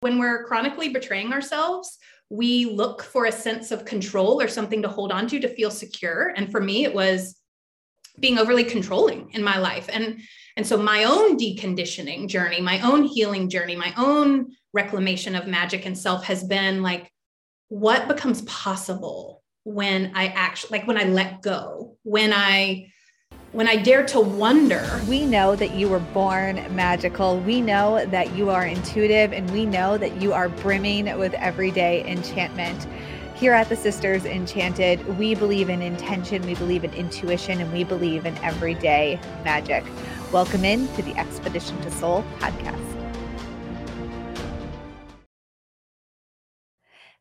When we're chronically betraying ourselves, we look for a sense of control or something to hold on to to feel secure. And for me, it was being overly controlling in my life. And, and so my own deconditioning journey, my own healing journey, my own reclamation of magic and self has been like, what becomes possible when I actually, like when I let go, when I when I dare to wonder. We know that you were born magical. We know that you are intuitive, and we know that you are brimming with everyday enchantment. Here at the Sisters Enchanted, we believe in intention, we believe in intuition, and we believe in everyday magic. Welcome in to the Expedition to Soul podcast.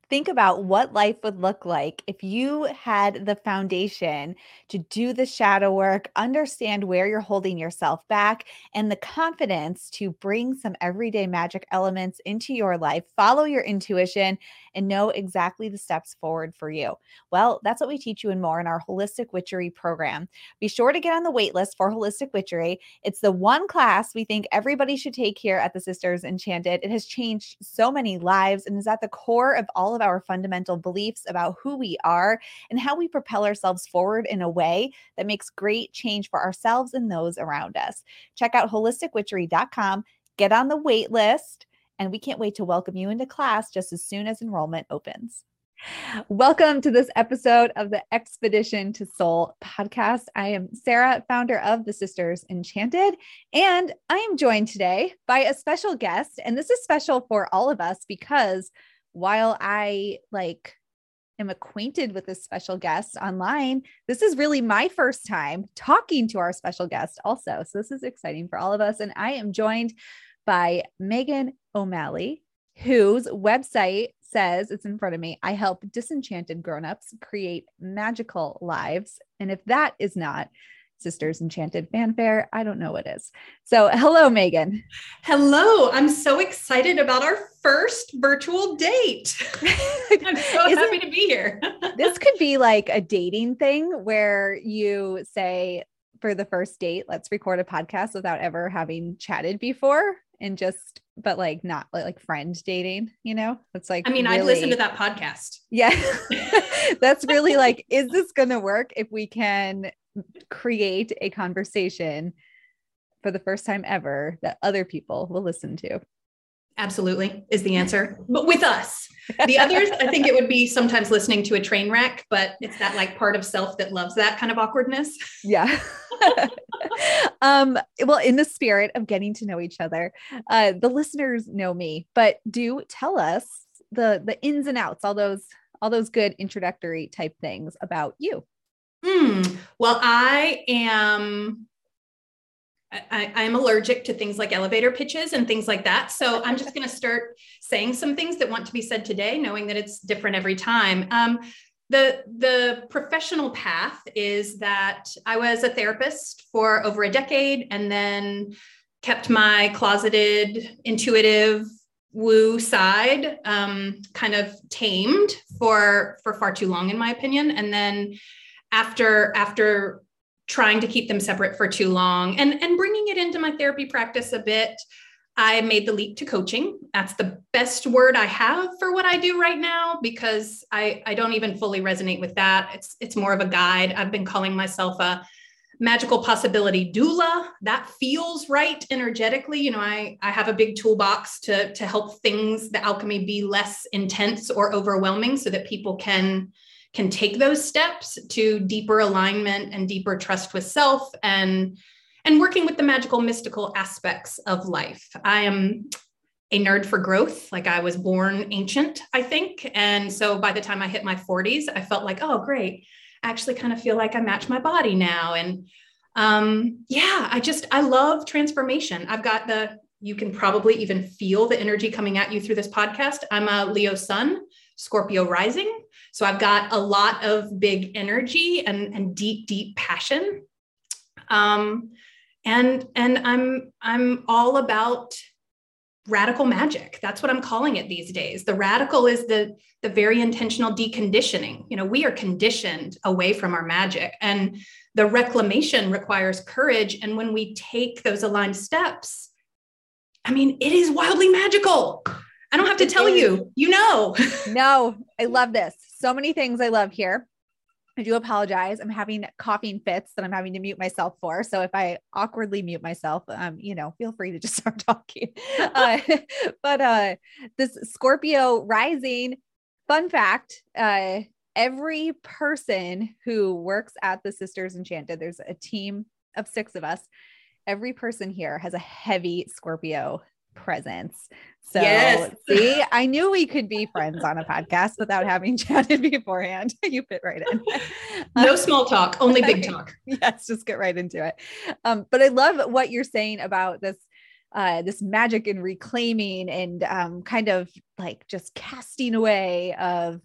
Think about what life would look like if you had the foundation to do the shadow work, understand where you're holding yourself back, and the confidence to bring some everyday magic elements into your life, follow your intuition, and know exactly the steps forward for you. Well, that's what we teach you and more in our Holistic Witchery program. Be sure to get on the waitlist for Holistic Witchery. It's the one class we think everybody should take here at the Sisters Enchanted. It has changed so many lives and is at the core of all of our fundamental beliefs about who we are and how we propel ourselves forward in a way that makes great change for ourselves and those around us. Check out holisticwitchery.com, get on the wait list and we can't wait to welcome you into class just as soon as enrollment opens. Welcome to this episode of the Expedition to Soul podcast. I am Sarah, founder of the Sisters Enchanted, and I am joined today by a special guest. And this is special for all of us because while I like am acquainted with this special guest online, this is really my first time talking to our special guest also. So this is exciting for all of us. And I am joined by Megan O'Malley, whose website says it's in front of me I help disenchanted grown-ups create magical lives. And if that is not Sisters Enchanted fanfare. I don't know what is. So, hello, Megan. Hello. I'm so excited about our first virtual date. I'm so happy to be here. this could be like a dating thing where you say, for the first date, let's record a podcast without ever having chatted before and just but like not like friend dating you know? It's like i mean really, i'd listen to that podcast. Yeah. That's really like is this gonna work if we can create a conversation for the first time ever that other people will listen to absolutely is the answer but with us. The others i think it would be sometimes listening to a train wreck but it's that like part of self that loves that kind of awkwardness. Yeah. Um well in the spirit of getting to know each other uh the listeners know me but do tell us the the ins and outs all those all those good introductory type things about you. Hmm. well i am I, I'm allergic to things like elevator pitches and things like that. So I'm just going to start saying some things that want to be said today, knowing that it's different every time. Um, the the professional path is that I was a therapist for over a decade, and then kept my closeted, intuitive woo side um, kind of tamed for for far too long, in my opinion. And then after after trying to keep them separate for too long and and bringing it into my therapy practice a bit i made the leap to coaching. That's the best word i have for what i do right now because i i don't even fully resonate with that. It's it's more of a guide. I've been calling myself a magical possibility doula. That feels right energetically. You know i i have a big toolbox to to help things the alchemy be less intense or overwhelming so that people can can take those steps to deeper alignment and deeper trust with self and and working with the magical mystical aspects of life. I am a nerd for growth. Like i was born ancient i think. And so by the time i hit my 40s i felt like oh great. I actually kind of feel like i match my body now. And um yeah i just i love transformation. I've got the you can probably even feel the energy coming at you through this podcast. I'm a leo sun scorpio rising so I've got a lot of big energy and, and deep, deep passion. Um, and and I'm I'm all about radical magic. That's what I'm calling it these days. The radical is the the very intentional deconditioning. You know, we are conditioned away from our magic and the reclamation requires courage and when we take those aligned steps, I mean, it is wildly magical. I don't have to tell you, you know. no, I love this. So many things I love here. I do apologize. I'm having coughing fits that I'm having to mute myself for. So if I awkwardly mute myself, um, you know, feel free to just start talking. uh, but uh, this Scorpio rising, fun fact, uh, every person who works at the Sisters Enchanted, there's a team of six of us. Every person here has a heavy Scorpio presence. So yes. see, I knew we could be friends on a podcast without having chatted beforehand. you fit right in. no small talk, only big talk. yes, just get right into it. Um, but I love what you're saying about this uh, this magic and reclaiming and um, kind of like just casting away of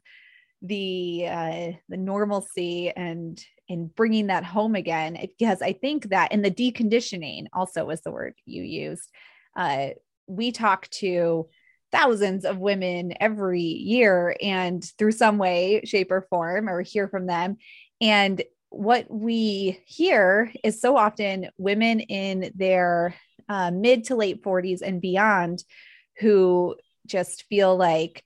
the uh, the normalcy and and bringing that home again because I think that and the deconditioning also was the word you used. Uh, we talk to thousands of women every year and through some way shape or form or hear from them. And what we hear is so often women in their uh, mid to late 40s and beyond who just feel like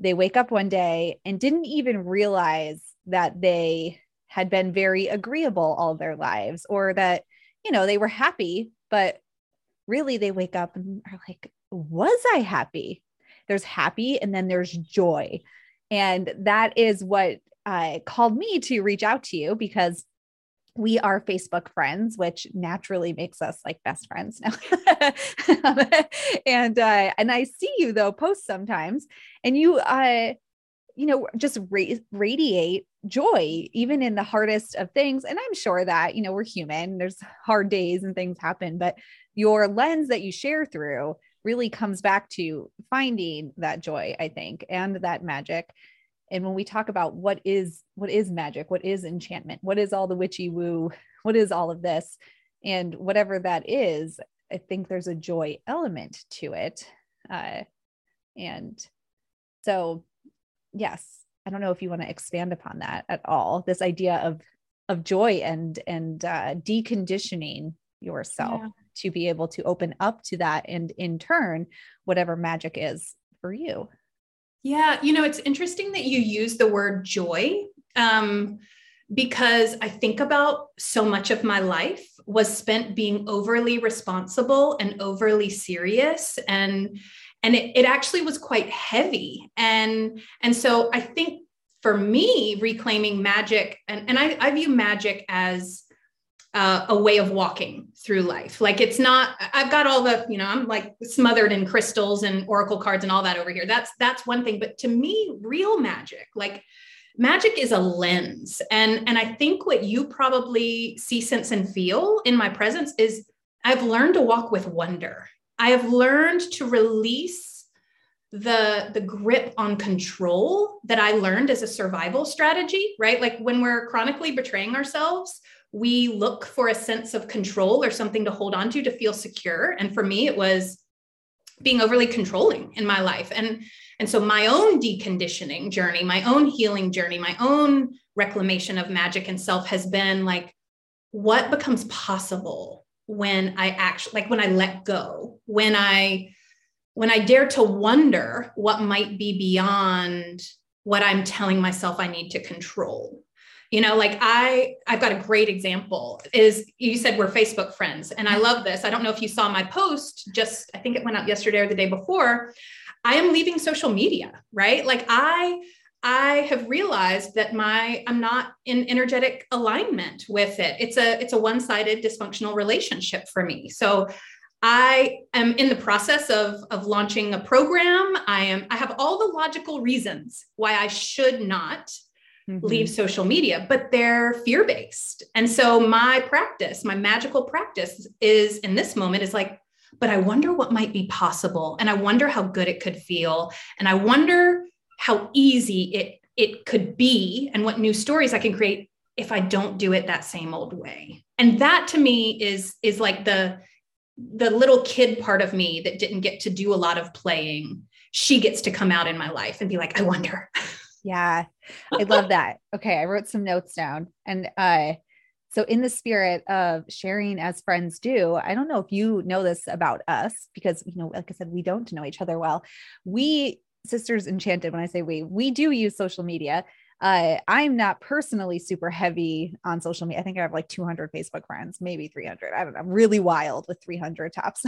they wake up one day and didn't even realize that they had been very agreeable all their lives or that you know they were happy but really they wake up and are like, was I happy? There's happy and then there's joy. And that is what uh, called me to reach out to you because we are Facebook friends, which naturally makes us like best friends now. and uh, and I see you though post sometimes, and you uh, you know, just ra- radiate joy even in the hardest of things. And I'm sure that you know we're human. There's hard days and things happen, but your lens that you share through really comes back to finding that joy i think and that magic. And when we talk about what is what is magic what is enchantment what is all the witchy woo what is all of this and whatever that is i think there's a joy element to it. Uh, and so yes i don't know if you want to expand upon that at all this idea of of joy and and uh, deconditioning yourself. Yeah to be able to open up to that and in turn whatever magic is for you. Yeah you know it's interesting that you use the word joy um, because i think about so much of my life was spent being overly responsible and overly serious and and it, it actually was quite heavy. And and so i think for me reclaiming magic and, and I, I view magic as uh, a way of walking through life. Like it's not, I've got all the, you know, I'm like smothered in crystals and oracle cards and all that over here. That's that's one thing. But to me, real magic, like magic is a lens. And and I think what you probably see, sense, and feel in my presence is I've learned to walk with wonder. I have learned to release the the grip on control that I learned as a survival strategy, right? Like when we're chronically betraying ourselves, we look for a sense of control or something to hold on to to feel secure. And for me, it was being overly controlling in my life. And, and so my own deconditioning journey, my own healing journey, my own reclamation of magic and self has been like, what becomes possible when I actually, like when I let go, when I, when I dare to wonder what might be beyond what I'm telling myself I need to control you know like i i've got a great example is you said we're facebook friends and i mm-hmm. love this. I don't know if you saw my post just i think it went out yesterday or the day before. I am leaving social media right? Like i i have realized that my i'm not in energetic alignment with it. It's a it's a one-sided dysfunctional relationship for me. So I am in the process of, of launching a program. I am I have all the logical reasons why I should not mm-hmm. leave social media, but they're fear based. And so my practice, my magical practice is in this moment is like, but I wonder what might be possible. And I wonder how good it could feel. And I wonder how easy it, it could be and what new stories I can create if I don't do it that same old way. And that to me is, is like the, the little kid part of me that didn't get to do a lot of playing she gets to come out in my life and be like i wonder Yeah. I love that. Okay. I wrote some notes down and uh so, in the spirit of sharing as friends do, I don't know if you know this about us because, you know, like I said, we don't know each other well. We, Sisters Enchanted, when I say we, we do use social media. Uh, I'm not personally super heavy on social media. I think I have like 200 Facebook friends, maybe 300. I don't know. I'm really wild with 300 tops.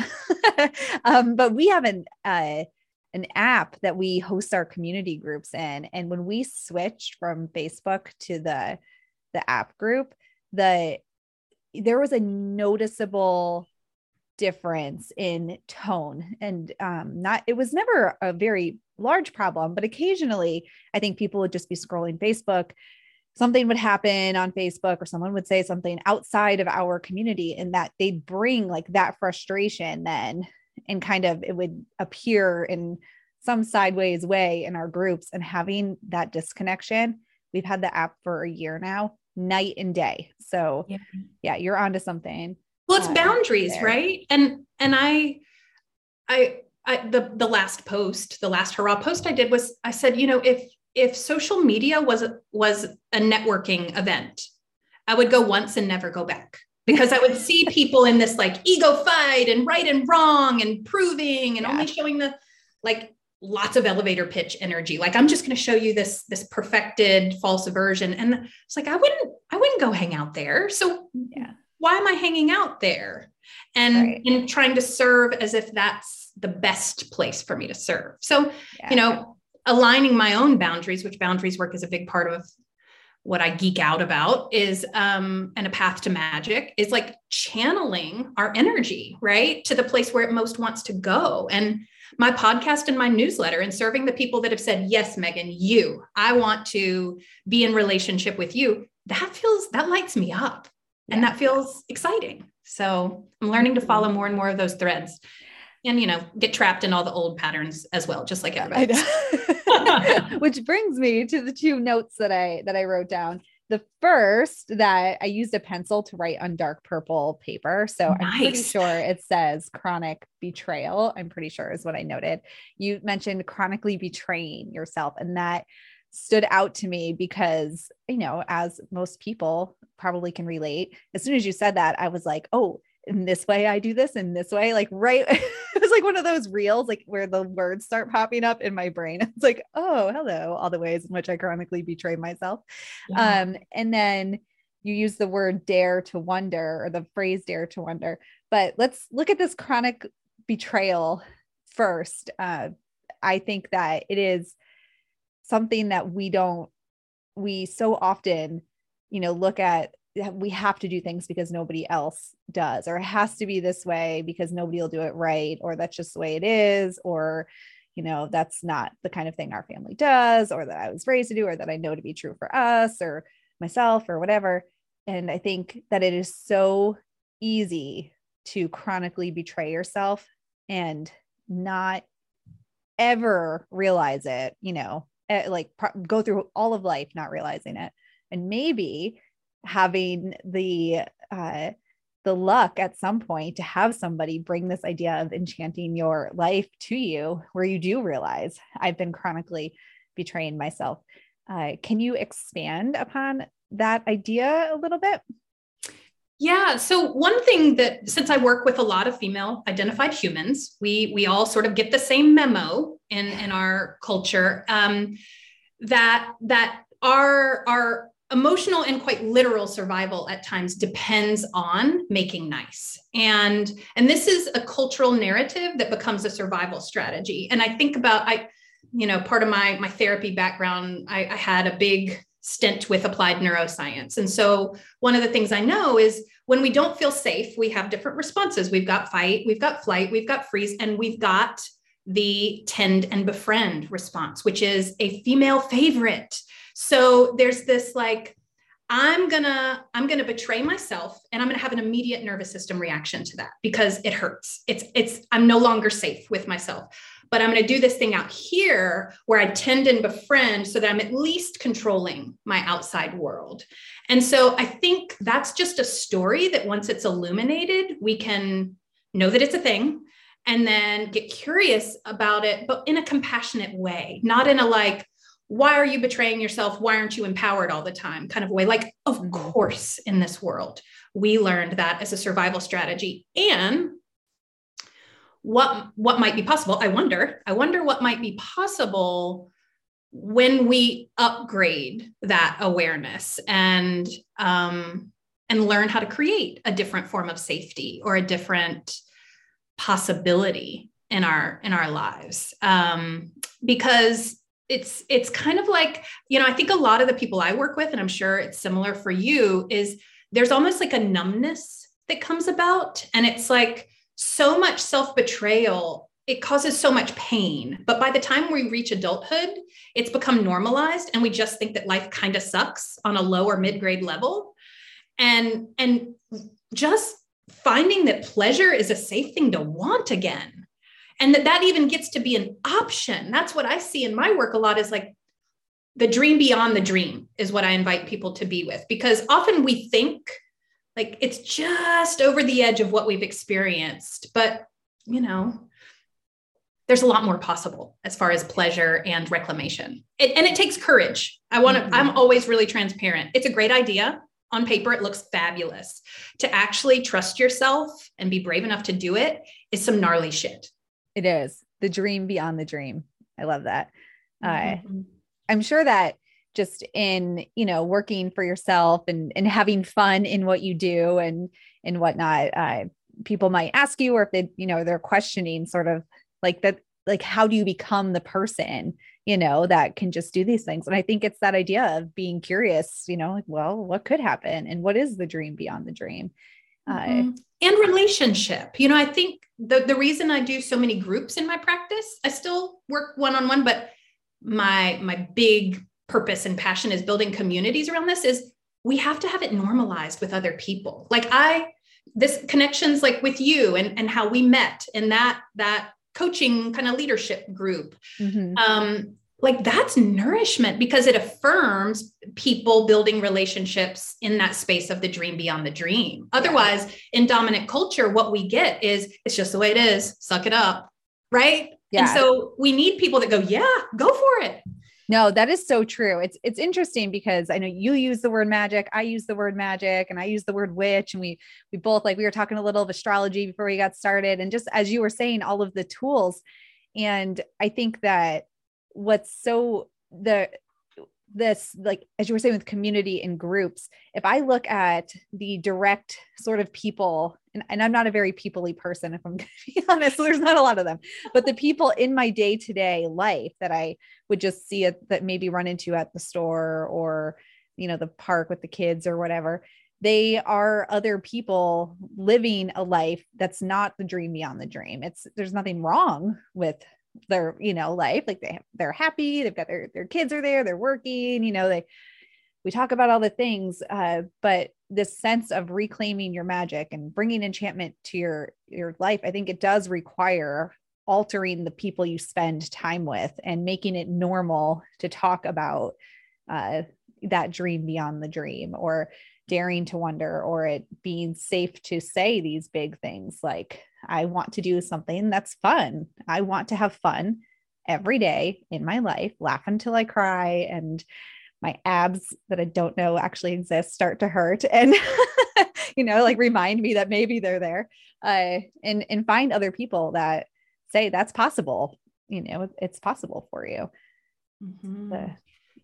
um, but we haven't uh, an app that we host our community groups in, and when we switched from Facebook to the the app group, the there was a noticeable difference in tone and um not it was never a very large problem but occasionally i think people would just be scrolling facebook something would happen on facebook or someone would say something outside of our community and that they'd bring like that frustration then and kind of it would appear in some sideways way in our groups and having that disconnection we've had the app for a year now night and day. So yeah, yeah you're onto something. Well, it's uh, boundaries, there. right? And and I I I the the last post, the last hurrah post I did was I said, you know, if if social media was was a networking event, I would go once and never go back because I would see people in this like ego fight and right and wrong and proving and yeah. only showing the like lots of elevator pitch energy like i'm just going to show you this this perfected false aversion and it's like i wouldn't i wouldn't go hang out there so yeah why am i hanging out there and right. and trying to serve as if that's the best place for me to serve so yeah. you know aligning my own boundaries which boundaries work is a big part of what I geek out about is um and a path to magic is like channeling our energy, right? To the place where it most wants to go. And my podcast and my newsletter and serving the people that have said, Yes, Megan, you, I want to be in relationship with you. That feels, that lights me up and that feels exciting. So I'm learning to follow more and more of those threads and, you know, get trapped in all the old patterns as well, just like everybody. Which brings me to the two notes that I, that I wrote down the first that I used a pencil to write on dark purple paper. So nice. I'm pretty sure it says chronic betrayal. I'm pretty sure is what I noted. You mentioned chronically betraying yourself, and that stood out to me because, you know, as most people probably can relate, as soon as you said that, I was like, oh, in this way I do this in this way. Like right, it was like one of those reels, like where the words start popping up in my brain. It's like, oh, hello, all the ways in which I chronically betray myself. Yeah. Um, and then you use the word dare to wonder or the phrase dare to wonder. But let's look at this chronic betrayal first. Uh, I think that it is something that we don't, we so often, you know, look at we have to do things because nobody else does or it has to be this way because nobody will do it right or that's just the way it is or you know that's not the kind of thing our family does or that I was raised to do or that I know to be true for us or myself or whatever. And I think that it is so easy to chronically betray yourself and not ever realize it you know eh, like go through all of life not realizing it. And maybe having the uh, the luck at some point to have somebody bring this idea of enchanting your life to you where you do realize I've been chronically betraying myself. Uh, can you expand upon that idea a little bit? Yeah. So one thing that since I work with a lot of female identified humans, we we all sort of get the same memo in in our culture um, that that our our emotional and quite literal survival at times depends on making nice. And and this is a cultural narrative that becomes a survival strategy. And i think about i you know part of my my therapy background i, I had a big stint with applied neuroscience. And so one of the things i know is when we don't feel safe we have different responses. We've got fight we've got flight we've got freeze and we've got the tend and befriend response which is a female favorite so there's this like, I'm gonna I'm gonna betray myself and I'm gonna have an immediate nervous system reaction to that because it hurts. It's it's I'm no longer safe with myself. But I'm gonna do this thing out here where I tend and befriend so that I'm at least controlling my outside world. And so I think that's just a story that once it's illuminated, we can know that it's a thing and then get curious about it, but in a compassionate way, not in a like, why are you betraying yourself? Why aren't you empowered all the time? Kind of way. Like, of mm-hmm. course, in this world, we learned that as a survival strategy. And what what might be possible? I wonder. I wonder what might be possible when we upgrade that awareness and um, and learn how to create a different form of safety or a different possibility in our in our lives um, because it's it's kind of like you know i think a lot of the people i work with and i'm sure it's similar for you is there's almost like a numbness that comes about and it's like so much self-betrayal it causes so much pain. But by the time we reach adulthood it's become normalized and we just think that life kind of sucks on a low or mid-grade level. And and just finding that pleasure is a safe thing to want again and that that even gets to be an option. That's what i see in my work a lot is like the dream beyond the dream is what i invite people to be with. Because often we think like it's just over the edge of what we've experienced but you know there's a lot more possible as far as pleasure and reclamation. It, and it takes courage. I want to mm-hmm. i'm always really transparent. It's a great idea. On paper it looks fabulous. To actually trust yourself and be brave enough to do it is some gnarly shit it is. The dream beyond the dream. I love that. Mm-hmm. uh, i'm sure that just in you know working for yourself and and having fun in what you do and and whatnot uh, people might ask you or if they you know they're questioning sort of like that like how do you become the person you know that can just do these things? And i think it's that idea of being curious you know like well what could happen and what is the dream beyond the dream mm-hmm. uh, and relationship you know i think the, the reason i do so many groups in my practice i still work one-on-one but my my big purpose and passion is building communities around this is we have to have it normalized with other people like i this connections like with you and and how we met in that that coaching kind of leadership group mm-hmm. um, like that's nourishment because it affirms people building relationships in that space of the dream beyond the dream. Otherwise in dominant culture what we get is it's just the way it is. Suck it up. Right? Yeah. and so we need people that go yeah go for it. No, that is so true. It's it's interesting because I know you use the word magic, I use the word magic, and I use the word witch, and we we both like we were talking a little of astrology before we got started, and just as you were saying, all of the tools, and I think that what's so the this like as you were saying with community and groups if i look at the direct sort of people and, and i'm not a very peoply person if i'm going to be honest so there's not a lot of them but the people in my day-to-day life that i would just see it that maybe run into at the store or you know the park with the kids or whatever they are other people living a life that's not the dream beyond the dream. It's there's nothing wrong with their you know life like they they're happy they've got their their kids are there they're working you know they we talk about all the things uh, but this sense of reclaiming your magic and bringing enchantment to your your life i think it does require altering the people you spend time with and making it normal to talk about uh, that dream beyond the dream or daring to wonder or it being safe to say these big things like I want to do something that's fun. I want to have fun every day in my life, laugh until I cry and my abs that I don't know actually exist start to hurt and you know like remind me that maybe they're there uh, and and find other people that say that's possible you know it's possible for you mm-hmm.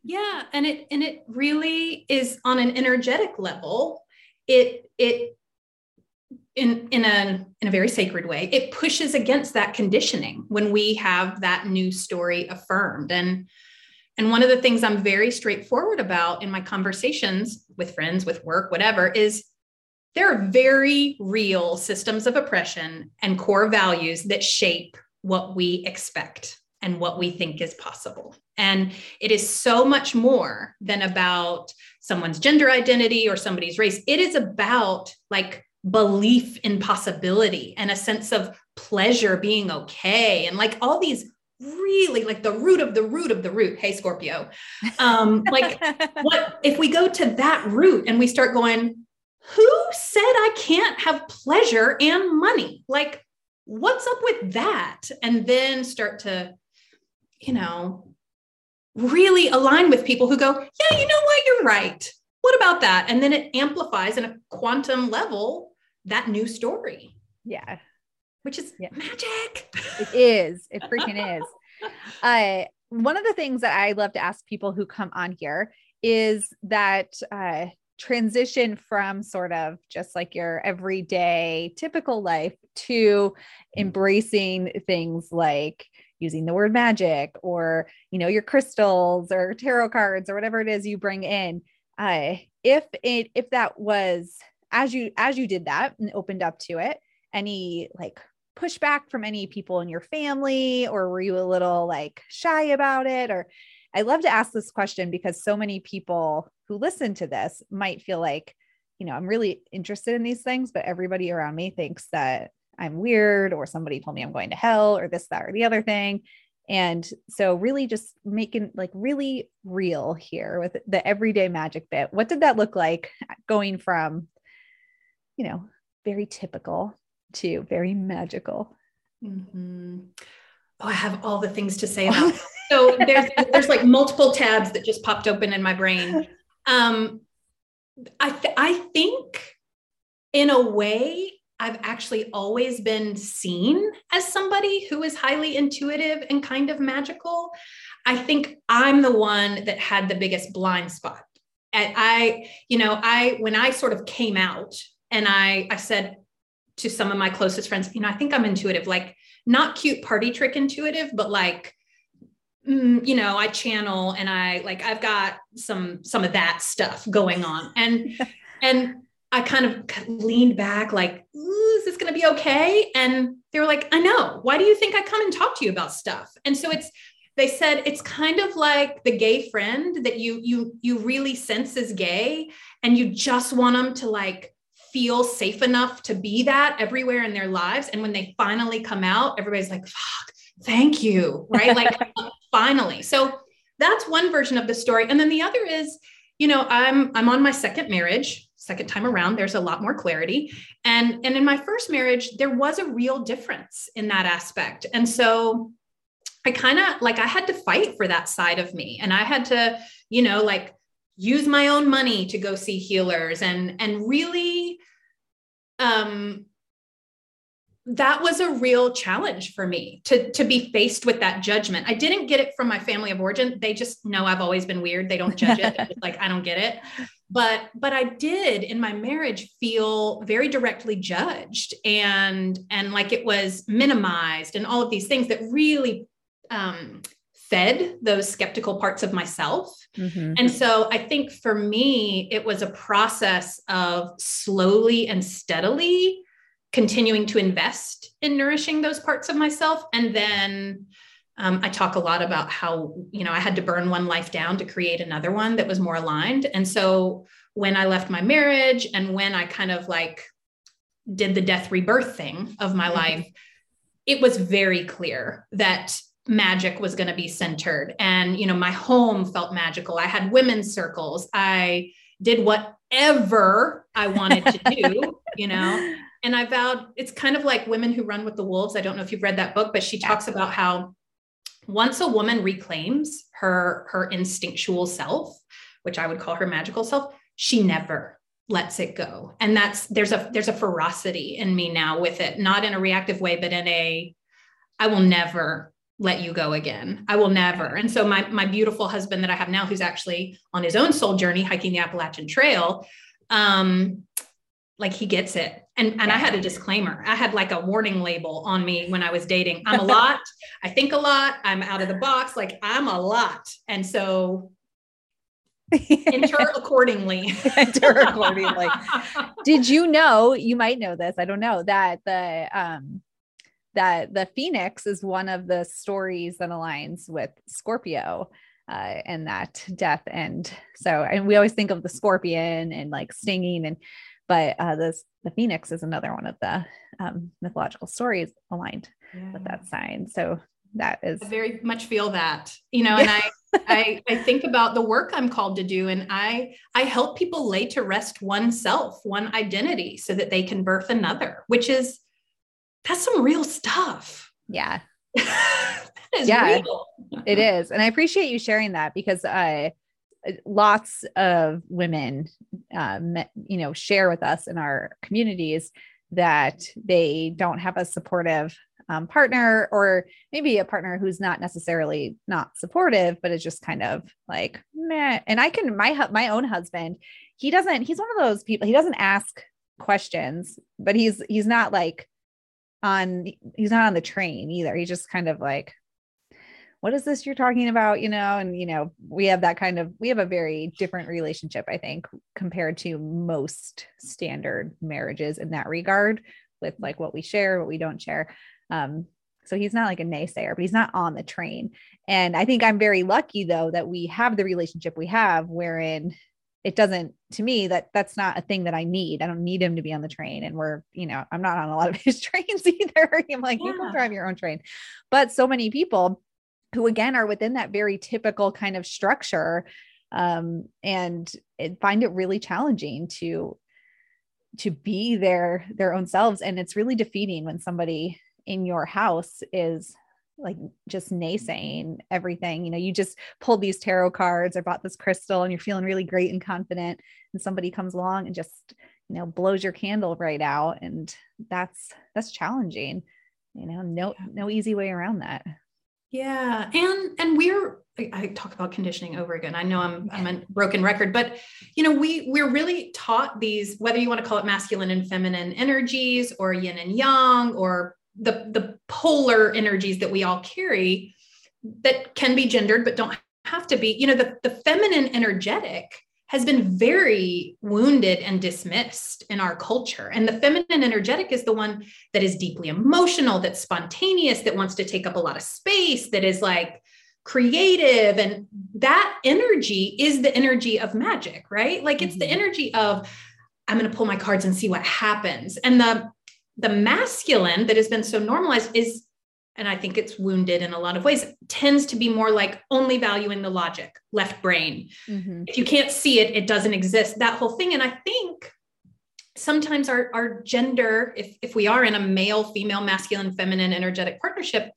Yeah and it and it really is on an energetic level. It it in in a in a very sacred way it pushes against that conditioning when we have that new story affirmed. And and one of the things i'm very straightforward about in my conversations with friends with work whatever is there are very real systems of oppression and core values that shape what we expect and what we think is possible and it is so much more than about someone's gender identity or somebody's race. It is about like belief in possibility and a sense of pleasure being okay and like all these really like the root of the root of the root. Hey scorpio. Um like what if we go to that root and we start going who said i can't have pleasure and money? Like what's up with that? And then start to you know really align with people who go, yeah, you know what, you're right. What about that? And then it amplifies in a quantum level that new story. Yeah. Which is yeah. magic. It is. It freaking is. Uh, one of the things that I love to ask people who come on here is that uh, transition from sort of just like your everyday typical life to embracing things like using the word magic or you know your crystals or tarot cards or whatever it is you bring in. Uh, if it if that was as you as you did that and opened up to it any like pushback from any people in your family or were you a little like shy about it? Or i love to ask this question because so many people who listen to this might feel like you know i'm really interested in these things but everybody around me thinks that i'm weird or somebody told me i'm going to hell or this that or the other thing and so really just making like really real here with the everyday magic bit what did that look like going from you know very typical to very magical. Mm-hmm. Oh, I have all the things to say about. so there's there's like multiple tabs that just popped open in my brain. Um, I th- I think in a way I've actually always been seen as somebody who is highly intuitive and kind of magical. I think I'm the one that had the biggest blind spot. And I, you know, I when I sort of came out and I I said to some of my closest friends, you know, I think I'm intuitive, like not cute party trick intuitive, but like, mm, you know, I channel and I like, I've got some, some of that stuff going on. And, and I kind of leaned back like, is this going to be okay? And they were like, I know. Why do you think I come and talk to you about stuff? And so it's, they said it's kind of like the gay friend that you you you really sense is gay and you just want them to like feel safe enough to be that everywhere in their lives. And when they finally come out, everybody's like, fuck, thank you. Right. like finally. So that's one version of the story. And then the other is, you know, I'm I'm on my second marriage, second time around, there's a lot more clarity. And and in my first marriage, there was a real difference in that aspect. And so I kind of like I had to fight for that side of me. And I had to, you know, like use my own money to go see healers and and really um that was a real challenge for me to to be faced with that judgment. I didn't get it from my family of origin. They just know I've always been weird. They don't judge it. like I don't get it. But but I did in my marriage feel very directly judged and and like it was minimized and all of these things that really um, fed those skeptical parts of myself. Mm-hmm. And so I think for me, it was a process of slowly and steadily continuing to invest in nourishing those parts of myself. And then um, I talk a lot about how, you know, I had to burn one life down to create another one that was more aligned. And so when I left my marriage and when I kind of like did the death rebirth thing of my mm-hmm. life, it was very clear that magic was going to be centered. And you know my home felt magical. I had women's circles. I did whatever i wanted to do you know? And i vowed it's kind of like women who run with the wolves. I don't know if you've read that book but she talks about how once a woman reclaims her her instinctual self which i would call her magical self she never lets it go and that's there's a there's a ferocity in me now with it not in a reactive way but in a i will never let you go again. I will never. And so my my beautiful husband that I have now, who's actually on his own soul journey hiking the Appalachian Trail, um, like he gets it. And and I had a disclaimer. I had like a warning label on me when I was dating. I'm a lot. I think a lot. I'm out of the box. Like I'm a lot. And so enter accordingly. enter accordingly. Did you know? You might know this. I don't know that the um that the phoenix is one of the stories that aligns with Scorpio uh, and that death. And so, and we always think of the scorpion and like stinging, and but uh, this the phoenix is another one of the um, mythological stories aligned yeah. with that sign. So that is I very much feel that you know, and I. I, I think about the work I'm called to do, and I I help people lay to rest oneself, one identity, so that they can birth another, which is that's some real stuff. Yeah. is Yeah. real. it is and i appreciate you sharing that because uh lots of women um you know share with us in our communities that they don't have a supportive um, partner or maybe a partner who's not necessarily not supportive but is just kind of like meh. and i can my my own husband he doesn't he's one of those people he doesn't ask questions but he's he's not like on he's not on the train either he's just kind of like what is this you're talking about you know and you know we have that kind of we have a very different relationship i think compared to most standard marriages in that regard with like what we share what we don't share. Um so he's not like a naysayer but he's not on the train. And i think i'm very lucky though that we have the relationship we have wherein it doesn't to me that that's not a thing that i need. I don't need him to be on the train and we're you know i'm not on a lot of his trains either. I'm like you can drive your own train. But so many people who again are within that very typical kind of structure um, and it, find it really challenging to to be their their own selves. And it's really defeating when somebody in your house is like just naysaying everything. You know you just pulled these tarot cards or bought this crystal and you're feeling really great and confident and somebody comes along and just you know blows your candle right out. And that's that's challenging you know no no easy way around that Yeah, and and we're I, talk about conditioning over again. I know I'm I'm a broken record, but you know we we're really taught these whether you want to call it masculine and feminine energies or yin and yang or the the polar energies that we all carry that can be gendered but don't have to be. You know the the feminine energetic has been very wounded and dismissed in our culture. And the feminine energetic is the one that is deeply emotional, that's spontaneous, that wants to take up a lot of space, that is like creative. And that energy is the energy of magic, right? Like it's the Mhm. energy of, I'm going to pull my cards and see what happens. And the the masculine that has been so normalized is and I think it's wounded in a lot of ways, tends to be more like only valuing the logic, left brain, Mhm. if you can't see it, it doesn't exist, that whole thing. And I think sometimes our, our gender, if, if we are in a male, female, masculine, feminine, energetic partnership,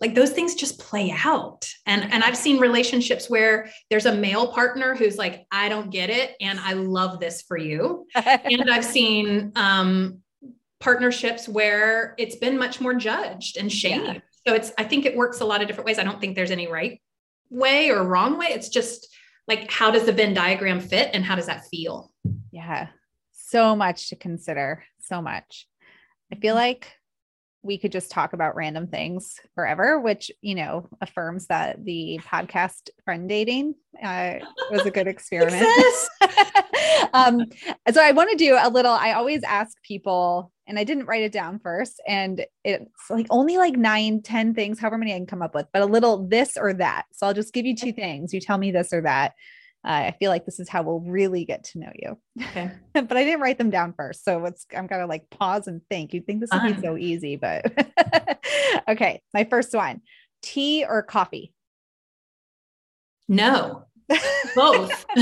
like those things just play out. And, and I've seen relationships where there's a male partner who's like, I don't get it. And I love this for you. And I've seen um, partnerships where it's been much more judged and shamed. Yeah. So it's, I think it works a lot of different ways. I don't think there's any right way or wrong way. It's just like, how does the Venn diagram fit and how does that feel? yeah so much to consider so much i feel mm-hmm. like we could just talk about random things forever which you know affirms that the podcast friend dating uh, was a good experiment. Um so i want to do a little i always ask people and i didn't write it down first and it's like only like nine ten things however many i can come up with but a little this or that. So i'll just give you two things. You tell me this or that uh, i feel like this is how we'll really get to know you Okay. but I didn't write them down first. So it's I'm gonna like pause and think. You'd think this would be so easy, but okay. My first one: tea or coffee? No, both.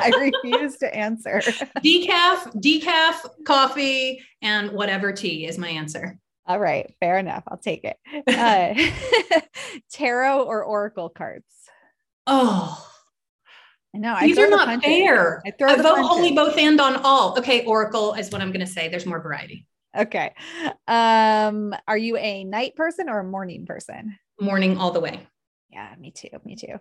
I refuse to answer. decaf, decaf, coffee, and whatever tea is my answer. All right, fair enough. I'll take it. Uh, tarot or oracle cards? Oh, I know these throw are not fair. I throw I vote only both and on all. Okay, Oracle is what I'm going to say. There's more variety. Okay. Um, are you a night person or a morning person? Morning all the way. Yeah, me too. Me too.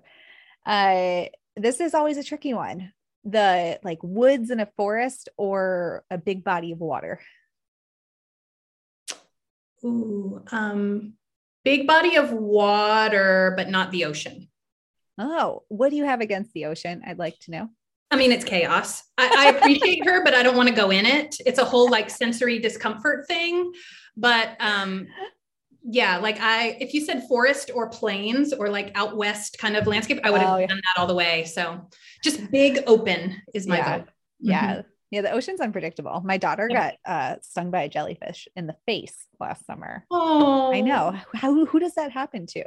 Uh, this is always a tricky one. The like woods in a forest or a big body of water. Ooh, um, big body of water, but not the ocean. Oh, what do you have against the ocean? I'd like to know. I mean, it's chaos. I, I appreciate her, but I don't want to go in it. It's a whole like sensory discomfort thing. But um, yeah, like I, if you said forest or plains or like out west kind of landscape, I would have Oh, yeah. done that all the way. So just big open is my Yeah. vote. Yeah. Yeah, the ocean's unpredictable. My daughter got uh, stung by a jellyfish in the face last summer. Oh, I know. How who does that happen to?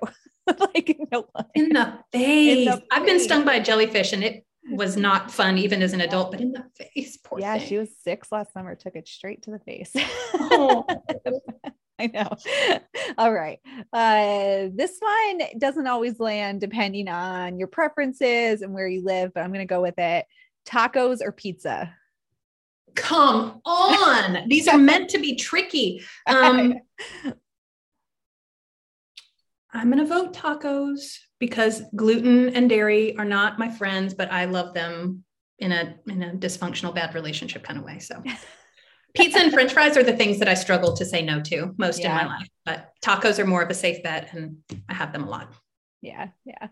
like no. In the face. the I've been stung by a jellyfish and it was not fun even as an adult, but in the face. Poor Yeah, thing. she was six last summer, took it straight to the face. Oh. I know. All right. Uh, this one doesn't always land depending on your preferences and where you live, but I'm going to go with it. Tacos or pizza? Come on. These are meant to be tricky. Um, I'm going to vote tacos because gluten and dairy are not my friends, but I love them in a in a dysfunctional bad relationship kind of way. So pizza and french fries are the things that I struggle to say no to most yeah. in my life, but tacos are more of a safe bet and I have them a lot. Yeah, yeah.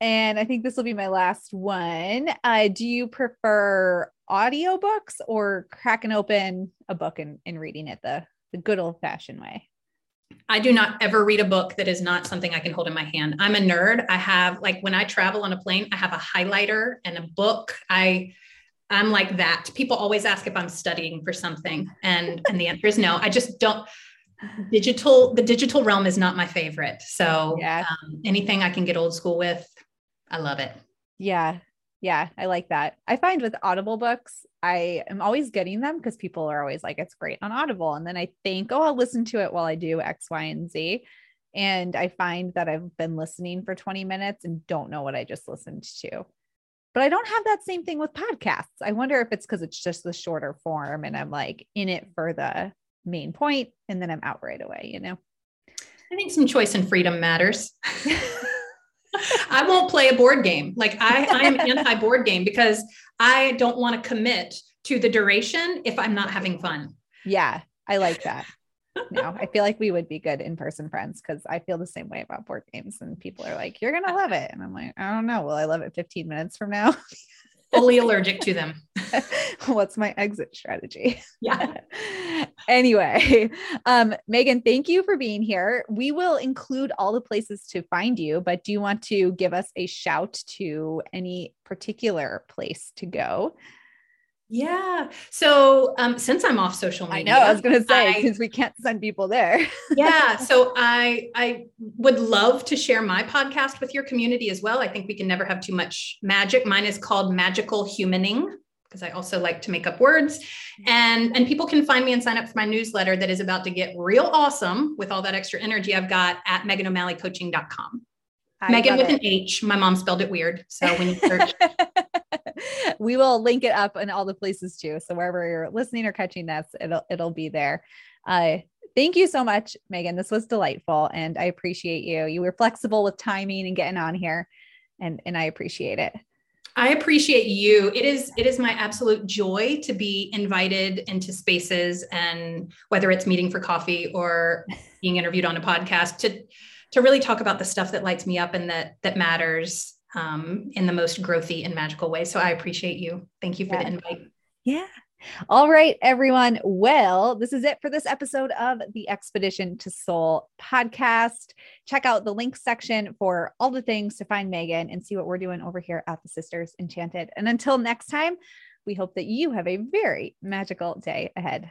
And I think this will be my last one. Uh, do you prefer audiobooks or cracking open a book and, and reading it the, the good old fashioned way? I do not ever read a book that is not something I can hold in my hand. I'm a nerd. I have like when I travel on a plane, I have a highlighter and a book. I I'm like that. People always ask if I'm studying for something and and the answer is no. I just don't digital the digital realm is not my favorite. So yeah. Um, anything I can get old school with, I love it. Yeah. Yeah, I like that. I find with Audible books, I am always getting them because people are always like, it's great on Audible. And then I think, oh, I'll listen to it while I do X, Y, and Z. And I find that I've been listening for 20 minutes and don't know what I just listened to. But I don't have that same thing with podcasts. I wonder if it's because it's just the shorter form and I'm like in it for the main point and then I'm out right away, you know? I think some choice and freedom matters. I won't play a board game. Like I, I am anti board game because I don't want to commit to the duration if I'm not having fun. Yeah, I like that. no, I feel like we would be good in person friends because I feel the same way about board games. And people are like, you're going to love it. And I'm like, I don't know. Will I love it 15 minutes from now? Fully allergic to them. What's my exit strategy? Yeah. anyway, um, Megan, thank you for being here. We will include all the places to find you, but do you want to give us a shout to any particular place to go? Yeah. So um, since I'm off social media, I know I was going to say because we can't send people there. yeah. So I I would love to share my podcast with your community as well. I think we can never have too much magic. Mine is called Magical Humaning because I also like to make up words. And and people can find me and sign up for my newsletter that is about to get real awesome with all that extra energy I've got at meganomaleycoaching.com. I Megan with it. an H. My mom spelled it weird. So when you search we will link it up in all the places too. So wherever you're listening or catching this, it'll it'll be there. Uh, thank you so much, Megan. This was delightful, and I appreciate you. You were flexible with timing and getting on here, and and I appreciate it. I appreciate you. It is it is my absolute joy to be invited into spaces and whether it's meeting for coffee or being interviewed on a podcast to to really talk about the stuff that lights me up and that that matters um, in the most growthy and magical way. So I appreciate you. Thank you for yeah. the invite. Yeah. All right, everyone. Well, this is it for this episode of the Expedition to Soul podcast. Check out the link section for all the things to find Megan and see what we're doing over here at the Sisters Enchanted. And until next time, we hope that you have a very magical day ahead.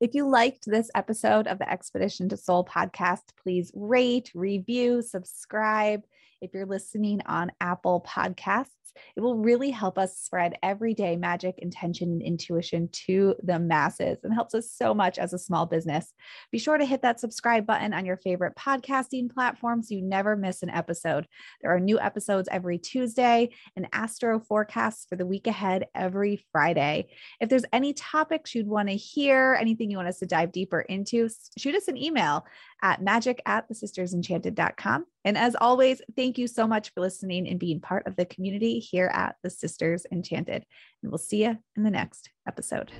If you liked this episode of the Expedition to Soul podcast, please rate, review, subscribe. If you're listening on Apple Podcasts, it will really help us spread everyday magic, intention, and intuition to the masses and helps us so much as a small business. Be sure to hit that subscribe button on your favorite podcasting platform so you never miss an episode. There are new episodes every Tuesday and astro forecasts for the week ahead every Friday. If there's any topics you'd want to hear, anything you want us to dive deeper into, shoot us an email at magic at the sistersenchanted.com. And as always, thank you so much for listening and being part of the community here at the Sisters Enchanted. And we'll see you in the next episode.